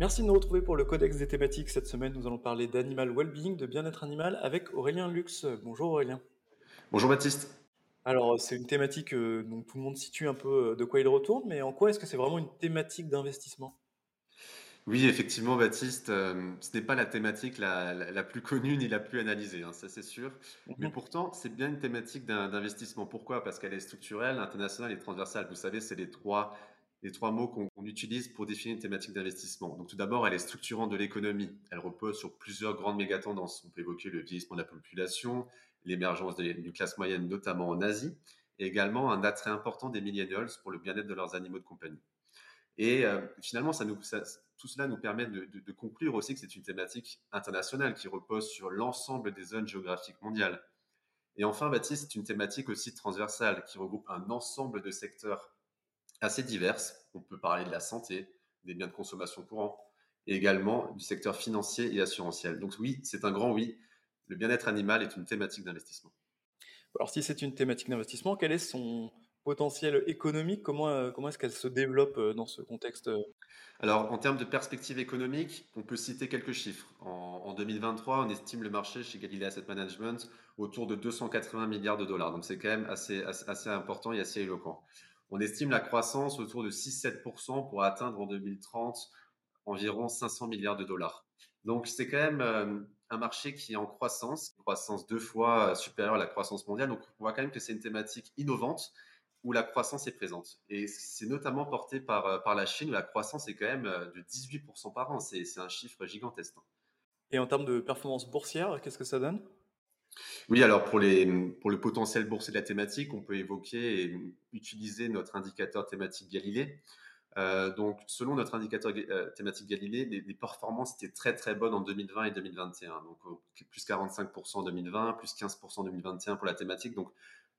Merci de nous retrouver pour le Codex des thématiques. Cette semaine, nous allons parler d'animal well-being, de bien-être animal avec Aurélien Lux. Bonjour Aurélien. Bonjour Baptiste. Alors, c'est une thématique euh, dont tout le monde situe un peu euh, de quoi il retourne, mais en quoi est-ce que c'est vraiment une thématique d'investissement? Oui, effectivement, Baptiste, euh, ce n'est pas la thématique la, la- la plus connue ni la plus analysée, hein, ça c'est sûr. Mais Mhm. pourtant, c'est bien une thématique d'investissement. Pourquoi? Parce qu'elle est structurelle, internationale et transversale. Vous savez, c'est les trois, les trois mots qu'on utilise pour définir une thématique d'investissement. Donc tout d'abord, elle est structurante de l'économie. Elle repose sur plusieurs grandes méga-tendances. On peut évoquer le vieillissement de la population, l'émergence d'une classe moyenne, notamment en Asie, et également un attrait important des millennials pour le bien-être de leurs animaux de compagnie. Et euh, finalement, ça nous, tout cela nous permet de- de conclure aussi que c'est une thématique internationale qui repose sur l'ensemble des zones géographiques mondiales. Et enfin, Baptiste, c'est une thématique aussi transversale qui regroupe un ensemble de secteurs assez divers. On peut parler de la santé, des biens de consommation courants, et également du secteur financier et assurantiel. Donc oui, c'est un grand oui. Le bien-être animal est une thématique d'investissement. Alors, si c'est une thématique d'investissement, quel est son potentiel économique? Comment, euh, comment est-ce qu'elle se développe euh, dans ce contexte euh? Alors, en termes de perspective économique, on peut citer quelques chiffres. En, en 2023, on estime le marché chez Galileo Asset Management autour de 280 milliards de dollars. Donc, c'est quand même assez, assez, assez important et assez éloquent. On estime la croissance autour de 6-7% pour atteindre en 2030 environ 500 milliards de dollars. Donc, c'est quand même euh, un marché qui est en croissance, croissance deux fois supérieure à la croissance mondiale. Donc, on voit quand même que c'est une thématique innovante où la croissance est présente. Et c'est notamment porté par, euh, par la Chine où la croissance est quand même euh, de 18% par an. C'est un chiffre gigantesque. Et en termes de performance boursière, qu'est-ce que ça donne? Oui, alors pour, les, pour le potentiel boursier de la thématique, on peut évoquer et utiliser notre indicateur thématique Galilée. Euh, donc, selon notre indicateur euh, thématique Galilée, les, performances étaient très très bonnes en 2020 et 2021. Donc, euh, plus 45% en 2020, plus 15% en 2021 pour la thématique. Donc,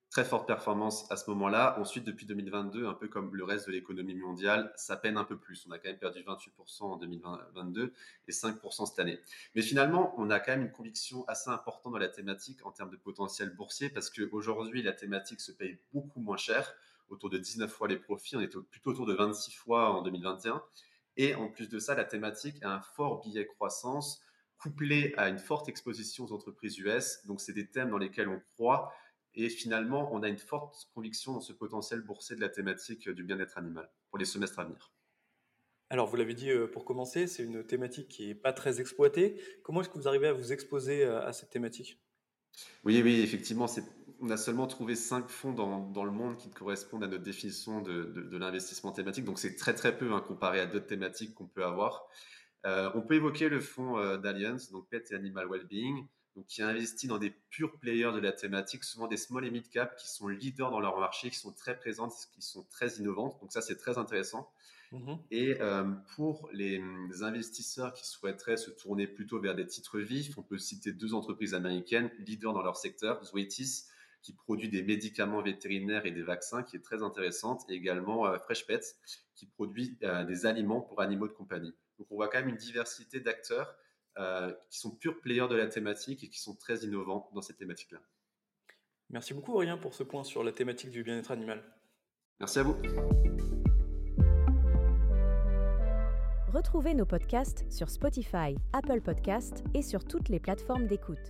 très forte performance à ce moment-là. Ensuite, depuis 2022, un peu comme le reste de l'économie mondiale, ça peine un peu plus. On a quand même perdu 28% en 2022 et 5% cette année. Mais finalement, on a quand même une conviction assez importante dans la thématique en termes de potentiel boursier parce qu'aujourd'hui, la thématique se paye beaucoup moins cher, autour de 19 fois les profits. On est plutôt autour de 26 fois en 2021. Et en plus de ça, la thématique a un fort billet croissance couplé à une forte exposition aux entreprises US. Donc, c'est des thèmes dans lesquels on croit. Et finalement, on a une forte conviction dans ce potentiel boursier de la thématique du bien-être animal pour les semestres à venir. Alors, vous l'avez dit pour commencer, c'est une thématique qui n'est pas très exploitée. Comment est-ce que vous arrivez à vous exposer à cette thématique? Oui, oui, effectivement, on a seulement trouvé cinq fonds dans, dans, le monde qui correspondent à notre définition de, de, de l'investissement thématique. Donc, c'est très, très peu hein, comparé à d'autres thématiques qu'on peut avoir. Euh, on peut évoquer le fonds euh, d'Alliance, donc Pet et Animal Wellbeing, donc qui investit dans des purs players de la thématique, souvent des small et mid cap qui sont leaders dans leur marché, qui sont très présentes, qui sont très innovantes. Donc ça, c'est très intéressant. Mmh. Et euh, pour les, les, investisseurs qui souhaiteraient se tourner plutôt vers des titres vifs, on peut citer deux entreprises américaines leaders dans leur secteur, Zoetis qui produit des médicaments vétérinaires et des vaccins, qui est très intéressante, et également euh, Fresh Pets, qui produit euh, des aliments pour animaux de compagnie. Donc on voit quand même une diversité d'acteurs euh, qui sont purs players de la thématique et qui sont très innovants dans cette thématique-là. Merci beaucoup Aurélien pour ce point sur la thématique du bien-être animal. Merci à vous. Retrouvez nos podcasts sur Spotify, Apple Podcasts et sur toutes les plateformes d'écoute.